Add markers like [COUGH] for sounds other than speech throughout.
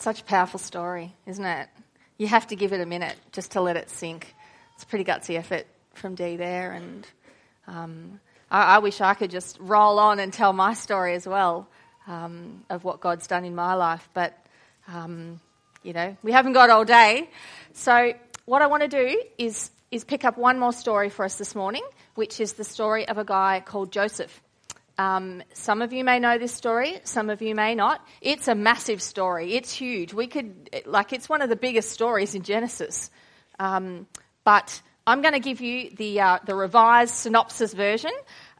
Such a powerful story, isn't it? You have to give it a minute just to let it sink. It's a pretty gutsy effort from Dee there, and um, I, I, wish I could just roll on and tell my story as well um, of what God's done in my life, but um, you know we haven't got all day. So what I want to do is is pick up one more story for us this morning, which is the story of a guy called Joseph. Um, some of you may know this story, some of you may not. It's a massive story. It's huge. We could, like, it's one of the biggest stories in Genesis. Um, but I'm going to give you the, uh, the revised synopsis version.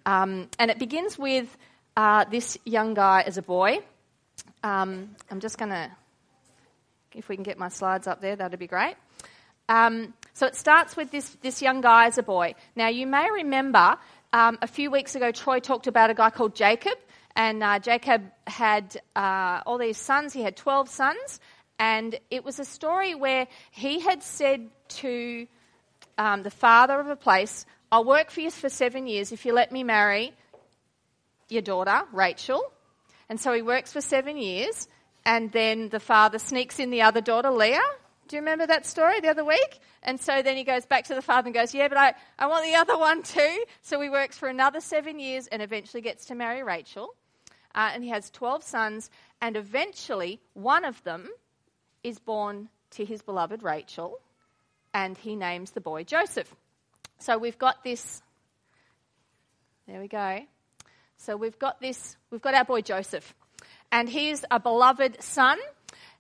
Um, and it begins with uh, this young guy as a boy. Um, I'm just going to, if we can get my slides up there, that'd be great. Um, so it starts with this, this young guy as a boy. Now, you may remember um, a few weeks ago, Troy talked about a guy called Jacob, and uh, Jacob had uh, all these sons. He had 12 sons, and it was a story where he had said to um, the father of a place, I'll work for you for seven years if you let me marry your daughter, Rachel. And so he works for seven years, and then the father sneaks in the other daughter, Leah. Do you remember that story the other week? And so then he goes back to the father and goes, Yeah, but I, I want the other one too. So he works for another seven years and eventually gets to marry Rachel. Uh, and he has 12 sons, and eventually one of them is born to his beloved Rachel, and he names the boy Joseph. So we've got this. There we go. So we've got this, we've got our boy Joseph, and he's a beloved son.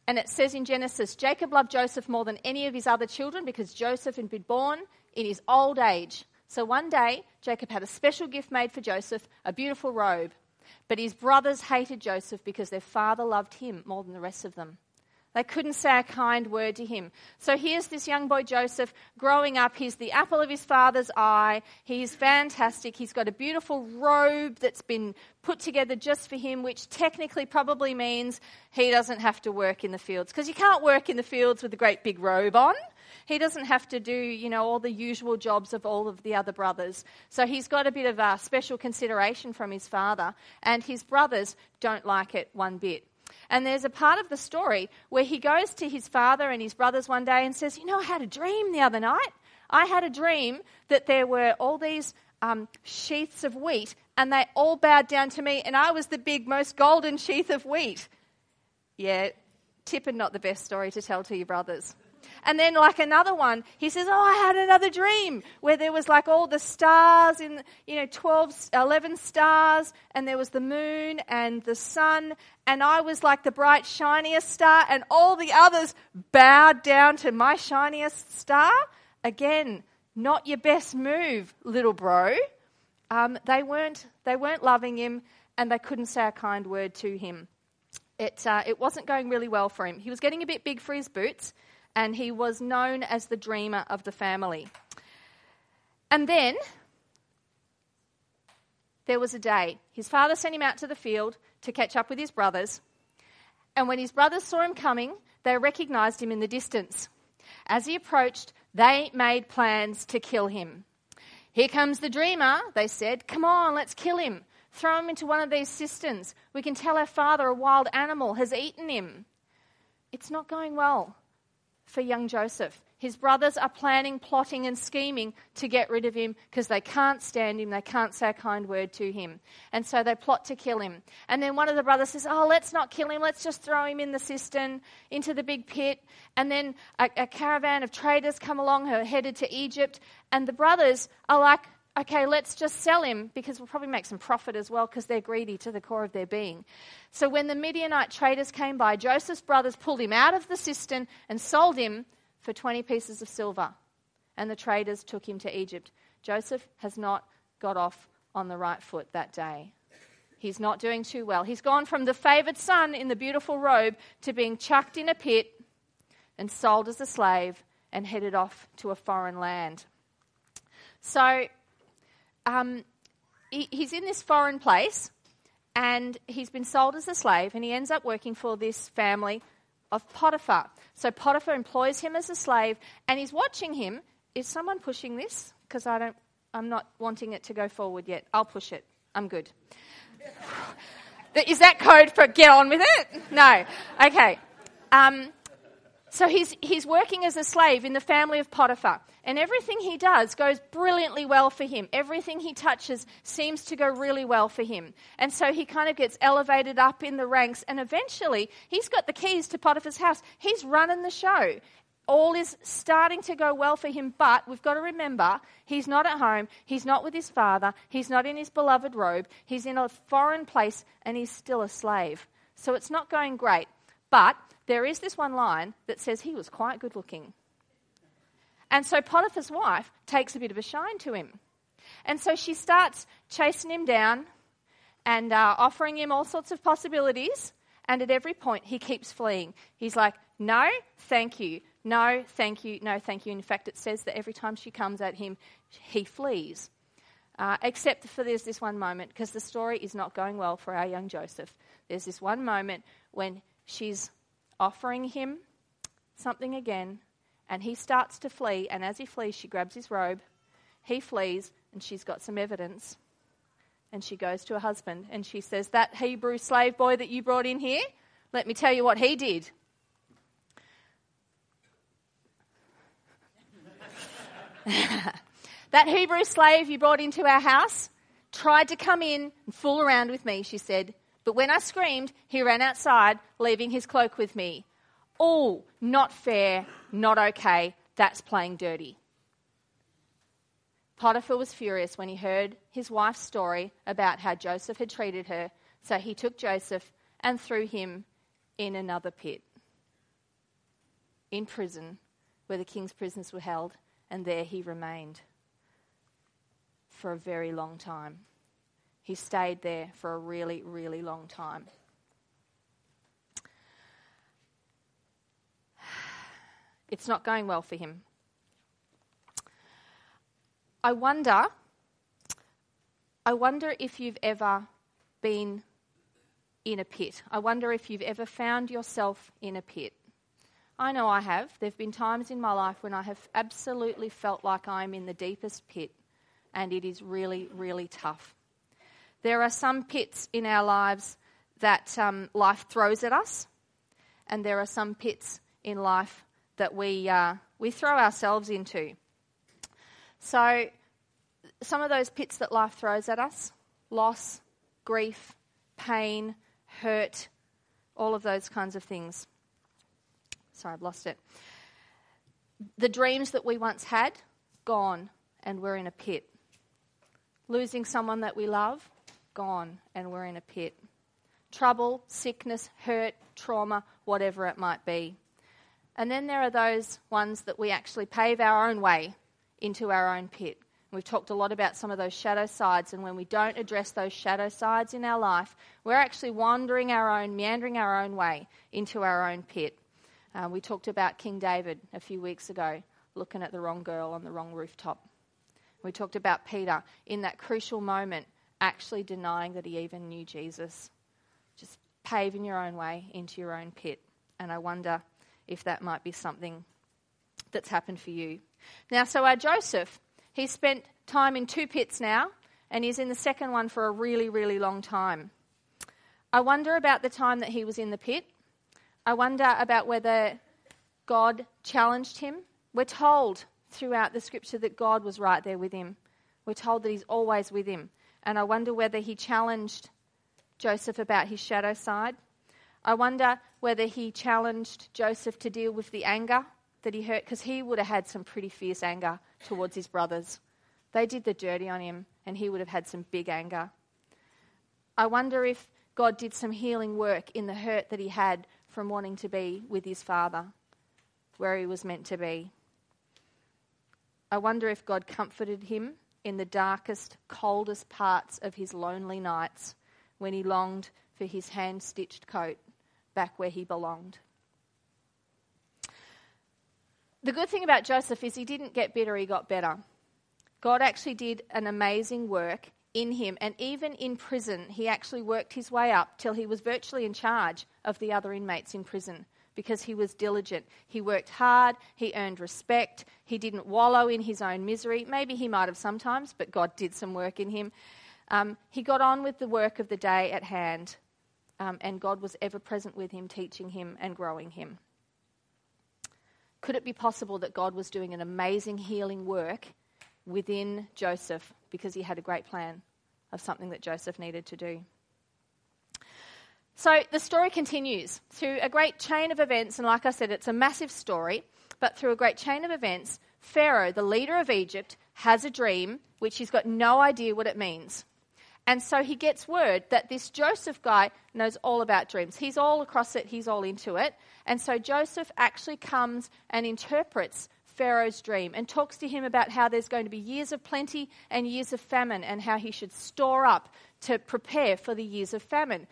And it says in Genesis, Jacob loved Joseph more than any of his other children because Joseph had been born in his old age. So one day, Jacob had a special gift made for Joseph, a beautiful robe. But his brothers hated Joseph because their father loved him more than the rest of them. They couldn't say a kind word to him. So here's this young boy Joseph growing up. He's the apple of his father's eye. He's fantastic. He's got a beautiful robe that's been put together just for him, which technically probably means he doesn't have to work in the fields. Because you can't work in the fields with a great big robe on. He doesn't have to do, you know, all the usual jobs of all of the other brothers. So he's got a bit of a special consideration from his father, and his brothers don't like it one bit. And there's a part of the story where he goes to his father and his brothers one day and says, You know, I had a dream the other night. I had a dream that there were all these um, sheaths of wheat and they all bowed down to me, and I was the big, most golden sheath of wheat. Yeah, tip and not the best story to tell to your brothers. And then, like another one, he says, Oh, I had another dream where there was like all the stars in, you know, 12, 11 stars, and there was the moon and the sun, and I was like the bright, shiniest star, and all the others bowed down to my shiniest star. Again, not your best move, little bro. Um, they, weren't, they weren't loving him, and they couldn't say a kind word to him. It, uh, it wasn't going really well for him. He was getting a bit big for his boots and he was known as the dreamer of the family. And then there was a day. His father sent him out to the field to catch up with his brothers. And when his brothers saw him coming, they recognized him in the distance. As he approached, they made plans to kill him. Here comes the dreamer, they said. Come on, let's kill him. Throw him into one of these cisterns. We can tell our father a wild animal has eaten him. It's not going well for young Joseph. His brothers are planning, plotting, and scheming to get rid of him because they can't stand him. They can't say a kind word to him. And so they plot to kill him. And then one of the brothers says, Oh, let's not kill him. Let's just throw him in the cistern, into the big pit. And then a, a caravan of traders come along who are headed to Egypt. And the brothers are like, okay, let's just sell him because we'll probably make some profit as well because they're greedy to the core of their being. So when the Midianite traders came by, Joseph's brothers pulled him out of the cistern and sold him for 20 pieces of silver. And the traders took him to Egypt. Joseph has not got off on the right foot that day. He's not doing too well. He's gone from the favoured son in the beautiful robe to being chucked in a pit and sold as a slave and headed off to a foreign land. So um, he, he's in this foreign place and he's been sold as a slave and he ends up working for this family of Potiphar. So Potiphar employs him as a slave and he's watching him. Is someone pushing this? Because I don't I'm not wanting it to go forward yet. I'll push it. I'm good. [LAUGHS] Is that code for get on with it? No. Okay. Um, so he's, he's working as a slave in the family of Potiphar, and everything he does goes brilliantly well for him. Everything he touches seems to go really well for him. And so he kind of gets elevated up in the ranks, and eventually he's got the keys to Potiphar's house. He's running the show. All is starting to go well for him, but we've got to remember he's not at home, he's not with his father, he's not in his beloved robe, he's in a foreign place, and he's still a slave. So it's not going great. But there is this one line that says he was quite good looking. And so Potiphar's wife takes a bit of a shine to him. And so she starts chasing him down and uh, offering him all sorts of possibilities. And at every point, he keeps fleeing. He's like, No, thank you. No, thank you. No, thank you. In fact, it says that every time she comes at him, he flees. Uh, except for there's this one moment, because the story is not going well for our young Joseph. There's this one moment when she's offering him something again, and he starts to flee. And as he flees, she grabs his robe. He flees, and she's got some evidence. And she goes to her husband and she says, That Hebrew slave boy that you brought in here, let me tell you what he did. [LAUGHS] that Hebrew slave you brought into our house tried to come in and fool around with me, she said. But when I screamed, he ran outside, leaving his cloak with me. Oh, not fair, not okay. That's playing dirty. Potiphar was furious when he heard his wife's story about how Joseph had treated her, so he took Joseph and threw him in another pit, in prison, where the king's prisoners were held, and there he remained for a very long time. He stayed there for a really, really long time. [SIGHS] It's not going well for him. I wonder I wonder if you've ever been in a pit. I wonder if you've ever found yourself in a pit. I know I have. There have been times in my life when I have absolutely felt like I'm in the deepest pit and it is really, really tough. There are some pits in our lives that um, life throws at us, and there are some pits in life that we, uh, we throw ourselves into. So, some of those pits that life throws at us loss, grief, pain, hurt, all of those kinds of things. Sorry, I've lost it. The dreams that we once had, gone, and we're in a pit. Losing someone that we love, gone and we're in a pit. Trouble, sickness, hurt, trauma, whatever it might be. And then there are those ones that we actually pave our own way into our own pit. We've talked a lot about some of those shadow sides, and when we don't address those shadow sides in our life, we're actually wandering our own, meandering our own way into our own pit. Uh, we talked about King David a few weeks ago, looking at the wrong girl on the wrong rooftop. We talked about Peter in that crucial moment actually denying that he even knew Jesus. Just paving your own way into your own pit. And I wonder if that might be something that's happened for you. Now, so our Joseph, he spent time in two pits now, and he's in the second one for a really, really long time. I wonder about the time that he was in the pit. I wonder about whether God challenged him. We're told throughout the scripture that God was right there with him. We're told that he's always with him. And I wonder whether he challenged Joseph about his shadow side. I wonder whether he challenged Joseph to deal with the anger that he hurt, because he would have had some pretty fierce anger towards his brothers. They did the dirty on him, and he would have had some big anger. I wonder if God did some healing work in the hurt that he had from wanting to be with his father, where he was meant to be. I wonder if God comforted him in the darkest, coldest parts of his lonely nights when he longed for his hand stitched coat back where he belonged. The good thing about Joseph is he didn't get bitter, he got better. God actually did an amazing work in him, and even in prison, he actually worked his way up till he was virtually in charge of the other inmates in prison because he was diligent. He worked hard, he earned respect, he didn't wallow in his own misery. Maybe he might have sometimes, but God did some work in him. Um, he got on with the work of the day at hand. um, and God was ever present with him, teaching him and growing him. Could it be possible that God was doing an amazing healing work within Joseph because he had a great plan of something that Joseph needed to do? So the story continues through a great chain of events, and like I said, it's a massive story, but through a great chain of events, Pharaoh, the leader of Egypt, has a dream which he's got no idea what it means. And so he gets word that this Joseph guy knows all about dreams. He's all across it, he's all into it. And so Joseph actually comes and interprets Pharaoh's dream and talks to him about how there's going to be years of plenty and years of famine and how he should store up to prepare for the years of famine.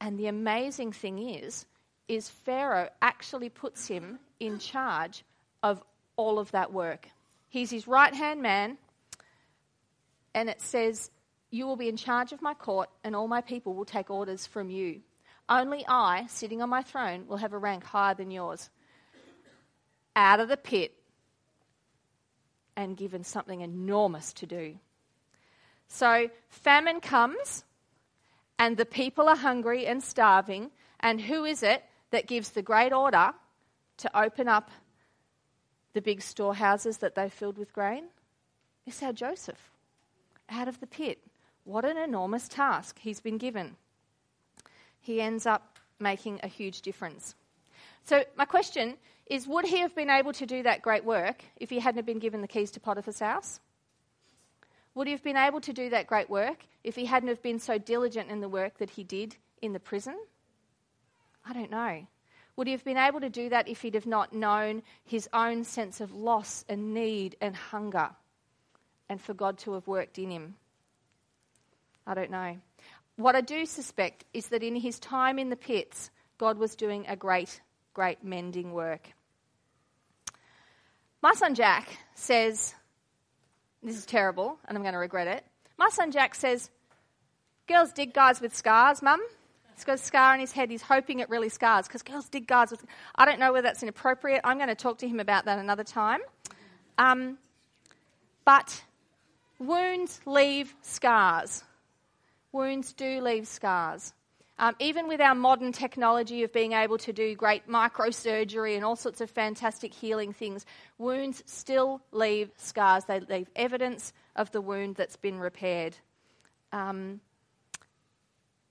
And the amazing thing is is Pharaoh actually puts him in charge of all of that work. He's his right-hand man and it says you will be in charge of my court, and all my people will take orders from you. Only I, sitting on my throne, will have a rank higher than yours. Out of the pit and given something enormous to do. So, famine comes, and the people are hungry and starving. And who is it that gives the great order to open up the big storehouses that they filled with grain? It's our Joseph out of the pit. What an enormous task he's been given. He ends up making a huge difference. So, my question is would he have been able to do that great work if he hadn't been given the keys to Potiphar's house? Would he have been able to do that great work if he hadn't have been so diligent in the work that he did in the prison? I don't know. Would he have been able to do that if he'd have not known his own sense of loss and need and hunger and for God to have worked in him? I don't know. What I do suspect is that in his time in the pits, God was doing a great, great mending work. My son Jack says, This is terrible, and I'm going to regret it. My son Jack says, Girls dig guys with scars, mum. He's got a scar on his head. He's hoping it really scars because girls dig guys with. I don't know whether that's inappropriate. I'm going to talk to him about that another time. Um, but wounds leave scars wounds do leave scars. Um, even with our modern technology of being able to do great microsurgery and all sorts of fantastic healing things, wounds still leave scars. They leave evidence of the wound that's been repaired. Um,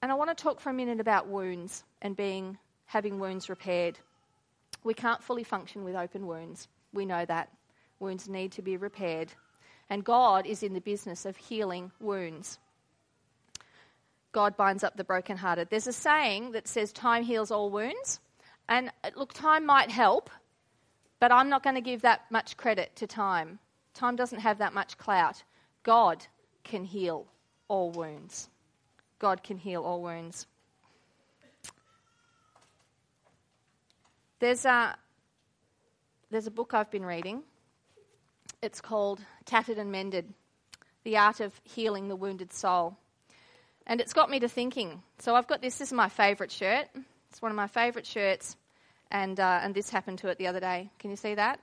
and I want to talk for a minute about wounds and being having wounds repaired. We can't fully function with open wounds. We know that. Wounds need to be repaired. And God is in the business of healing wounds. God binds up the brokenhearted. There's a saying that says time heals all wounds. And uh, look, time might help, but I'm not going to give that much credit to time. Time doesn't have that much clout. God can heal all wounds. God can heal all wounds. There's a, there's a book I've been reading. It's called Tattered and Mended The Art of Healing the Wounded Soul. And it's got me to thinking. So I've got this. This is my favourite shirt. It's one of my favourite shirts. And, uh, and this happened to it the other day. Can you see that?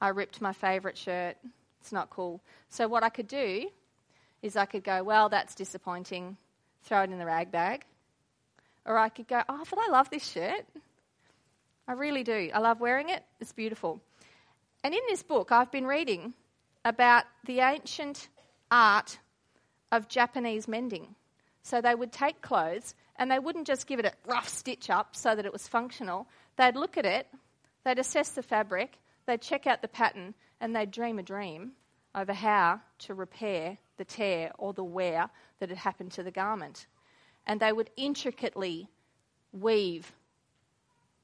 I ripped my favourite shirt. It's not cool. So what I could do is I could go, well, that's disappointing. Throw it in the rag bag. Or I could go, oh, but I love this shirt. I really do. I love wearing it. It's beautiful. And in this book, I've been reading about the ancient art of Japanese mending. So they would take clothes and they wouldn't just give it a rough stitch up so that it was functional. They'd look at it, they'd assess the fabric, they'd check out the pattern, and they'd dream a dream over how to repair the tear or the wear that had happened to the garment. And they would intricately weave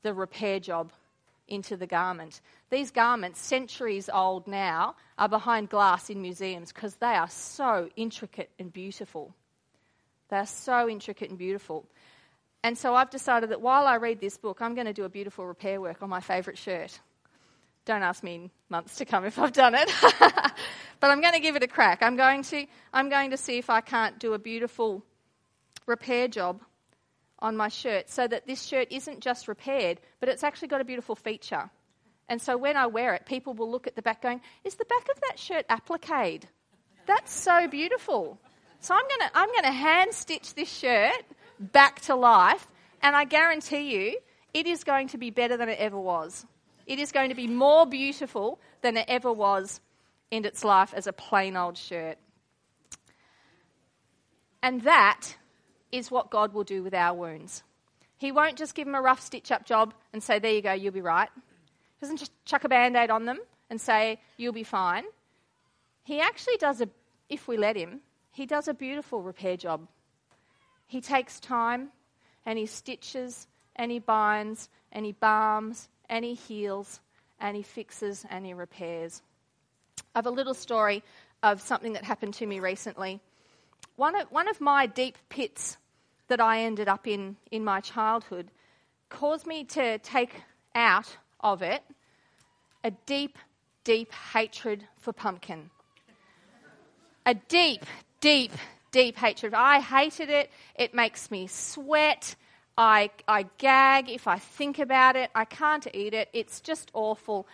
the repair job into the garment. These garments, centuries old now, are behind glass in museums because they are so intricate and beautiful. They are so intricate and beautiful. And so I've decided that while I read this book, I'm going to do a beautiful repair work on my favourite shirt. Don't ask me in months to come if I've done it. [LAUGHS] but I'm going to give it a crack. I'm going to, I'm going to see if I can't do a beautiful repair job on my shirt so that this shirt isn't just repaired, but it's actually got a beautiful feature. And so when I wear it, people will look at the back going, Is the back of that shirt appliqued? That's so beautiful. So I'm going to I'm going to hand stitch this shirt back to life. And I guarantee you, it is going to be better than it ever was. It is going to be more beautiful than it ever was in its life as a plain old shirt. And that is what God will do with our wounds. He won't just give them a rough stitch up job and say, There you go, you'll be right. He doesn't just chuck a band aid on them and say, You'll be fine. He actually does a, if we let him, he does a beautiful repair job. He takes time and he stitches and he binds and he balms and he heals and he fixes and he repairs. I have a little story of something that happened to me recently. One of, one of my deep pits that I ended up in in my childhood caused me to take out of it a deep, deep hatred for pumpkin. A deep, deep, deep hatred. I hated it. It makes me sweat. I, I gag if I think about it. I can't eat it. It's just awful.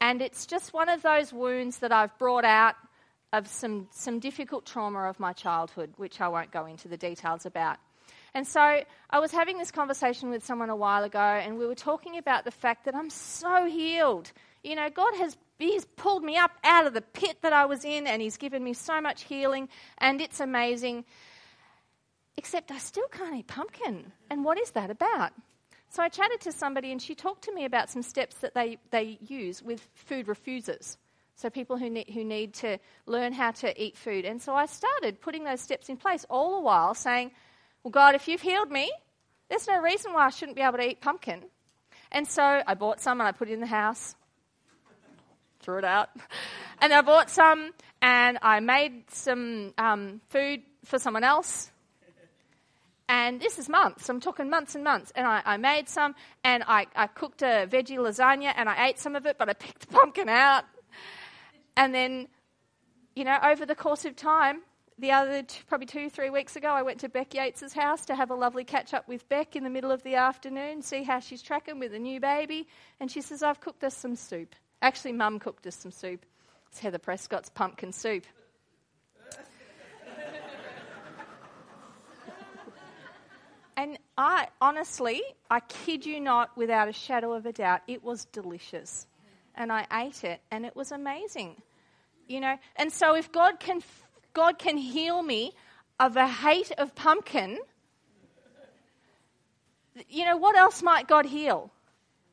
And it's just one of those wounds that I've brought out of some, some difficult trauma of my childhood, which I won't go into the details about. And so I was having this conversation with someone a while ago, and we were talking about the fact that I'm so healed. You know, God has He's pulled me up out of the pit that I was in, and He's given me so much healing, and it's amazing. Except I still can't eat pumpkin. And what is that about? So I chatted to somebody, and she talked to me about some steps that they, they use with food refusers. So, people who need, who need to learn how to eat food. And so I started putting those steps in place all the while saying, Well, God, if you've healed me, there's no reason why I shouldn't be able to eat pumpkin. And so I bought some and I put it in the house, threw it out. [LAUGHS] And I bought some and I made some um, food for someone else. And this is months. I'm talking months and months. And I, I made some and I, I cooked a veggie lasagna and I ate some of it, but I [LAUGHS] picked the pumpkin out and then, you know, over the course of time, the other t- probably two, three weeks ago, I went to Beck Yates's house to have a lovely catch up with Beck in the middle of the afternoon, see how she's tracking with a new baby. And she says, I've cooked us some soup. Actually, Mum cooked us some soup. It's Heather Prescott's pumpkin soup. and I honestly, I kid you not, without a shadow of a doubt, it was delicious. And I ate it, and it was amazing you know. And so if God can, God can heal me of a hate of pumpkin, you know, what else might God heal?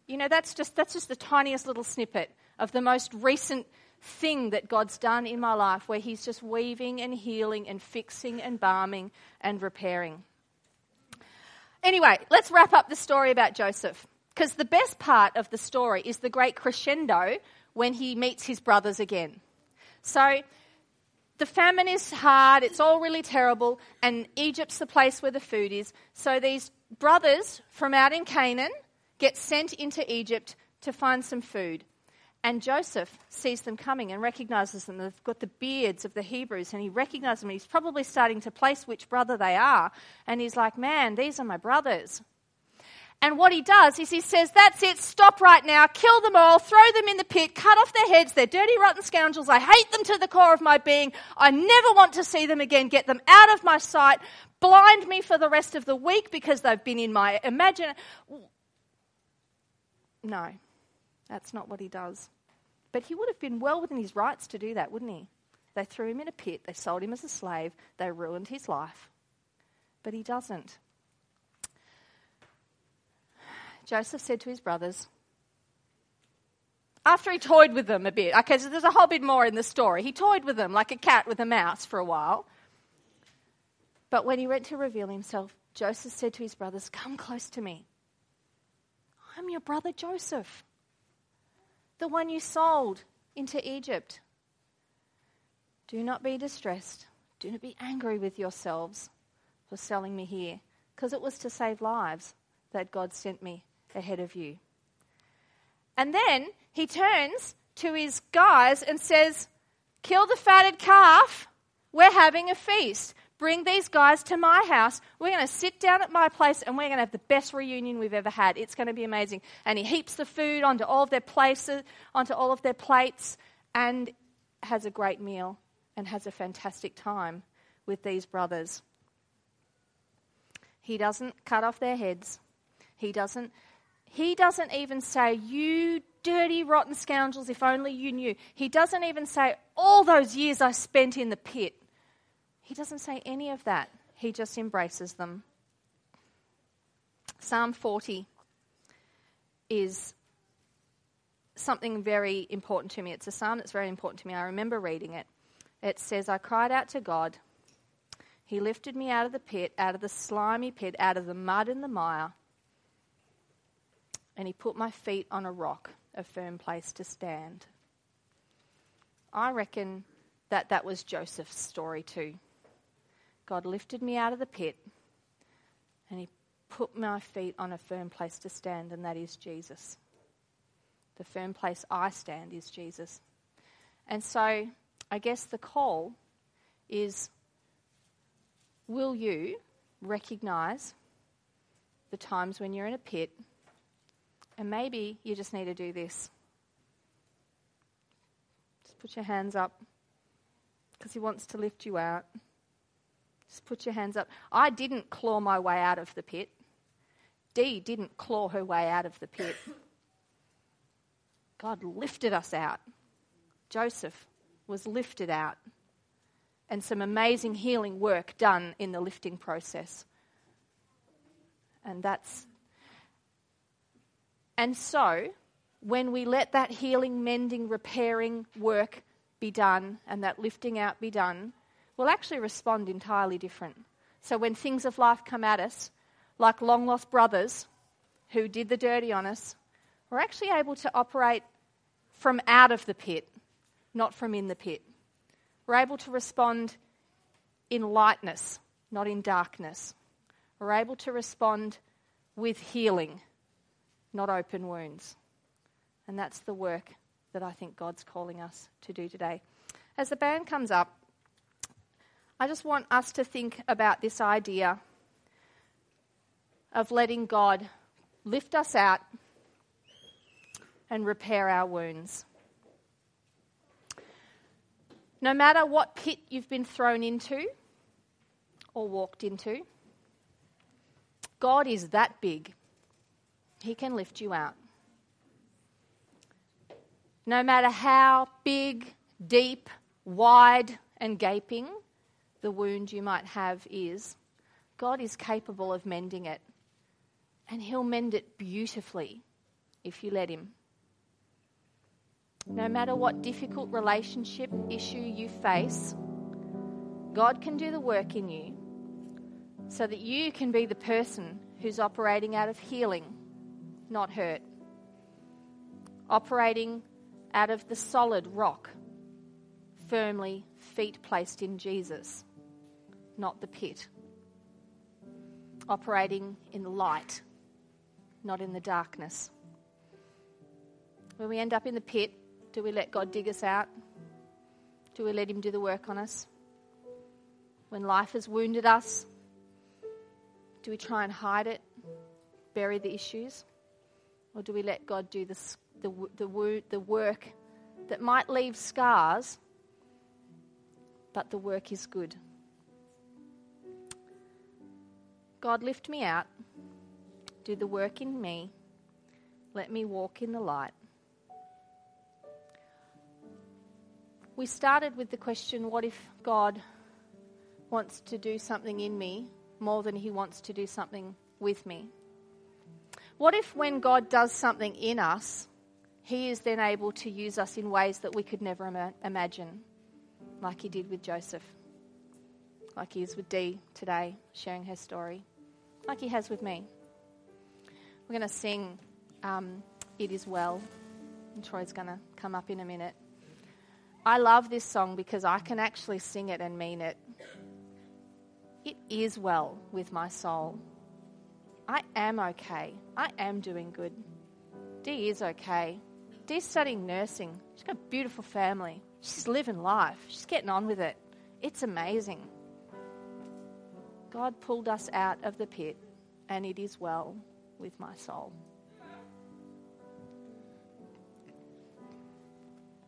You know, that's just, that's just the tiniest little snippet of the most recent thing that God's done in my life where He's just weaving and healing and fixing and balming and repairing. Anyway, let's wrap up the story about Joseph. Because the best part of the story is the great crescendo when he meets his brothers again. So the famine is hard, it's all really terrible, and Egypt's the place where the food is. So these brothers from out in Canaan get sent into Egypt to find some food. And Joseph sees them coming and recognizes them. They've got the beards of the Hebrews, and he recognizes them. He's probably starting to place which brother they are. And he's like, Man, these are my brothers. And what he does is he says, That's it, stop right now, kill them all, throw them in the pit, cut off their heads, they're dirty, rotten scoundrels. I hate them to the core of my being. I never want to see them again. Get them out of my sight. Blind me for the rest of the week because they've been in my imagine. No, that's not what he does. But he would have been well within his rights to do that, wouldn't he? They threw him in a pit, they sold him as a slave, they ruined his life. But he doesn't. Joseph said to his brothers, after he toyed with them a bit, okay, so there's a whole bit more in the story. He toyed with them like a cat with a mouse for a while. But when he went to reveal himself, Joseph said to his brothers, Come close to me. I'm your brother Joseph, the one you sold into Egypt. Do not be distressed. Do not be angry with yourselves for selling me here, because it was to save lives that God sent me ahead of you. And then he turns to his guys and says, Kill the fatted calf. We're having a feast. Bring these guys to my house. We're going to sit down at my place and we're going to have the best reunion we've ever had. It's going to be amazing. And he heaps the food onto all of their places, onto all of their plates, and has a great meal and has a fantastic time with these brothers. He doesn't cut off their heads. He doesn't he doesn't even say, You dirty, rotten scoundrels, if only you knew. He doesn't even say, All those years I spent in the pit. He doesn't say any of that. He just embraces them. Psalm 40 is something very important to me. It's a psalm that's very important to me. I remember reading it. It says, I cried out to God. He lifted me out of the pit, out of the slimy pit, out of the mud and the mire and he put my feet on a rock, a firm place to stand. I reckon that that was Joseph's story too. God lifted me out of the pit and he put my feet on a firm place to stand, and that is Jesus. The firm place I stand is Jesus. And so I guess the call is will you recognize the times when you're in a pit and maybe you just need to do this. Just put your hands up because He wants to lift you out. Just put your hands up. I didn't claw my way out of the pit. Dee didn't claw her way out of the pit. God lifted us out. Joseph was lifted out. And some amazing healing work done in the lifting process. And that's and so, when we let that healing, mending, repairing work be done and that lifting out be done, we'll actually respond entirely different. So, when things of life come at us, like long lost brothers who did the dirty on us, we're actually able to operate from out of the pit, not from in the pit. We're able to respond in lightness, not in darkness. We're able to respond with healing, not open wounds. And that's the work that I think God's calling us to do today. As the band comes up, I just want us to think about this idea of letting God lift us out and repair our wounds. No matter what pit you've been thrown into or walked into, God is that big he can lift you out. No matter how big, deep, wide, and gaping the wound you might have is, God is capable of mending it. And He'll mend it beautifully if you let Him. No matter what difficult relationship issue you face, God can do the work in you so that you can be the person who's operating out of healing not hurt. Operating out of the solid rock, firmly feet placed in Jesus, not the pit. Operating in the light, not in the darkness. When we end up in the pit, do we let God dig us out? Do we let Him do the work on us? When life has wounded us, do we try and hide it, bury the issues? Or do we let God do the, the, the, the work that might leave scars, but the work is good? God, lift me out, do the work in me, let me walk in the light. We started with the question what if God wants to do something in me more than he wants to do something with me? What if when God does something in us, He is then able to use us in ways that we could never ima- imagine, like He did with Joseph, like He is with Dee today, sharing her story, like He has with me? We're going to sing um, It Is Well, and Troy's going to come up in a minute. I love this song because I can actually sing it and mean it. It is well with my soul. I am okay. I am doing good. Dee is okay. Dee's studying nursing. She's got a beautiful family. She's living life. She's getting on with it. It's amazing. God pulled us out of the pit, and it is well with my soul.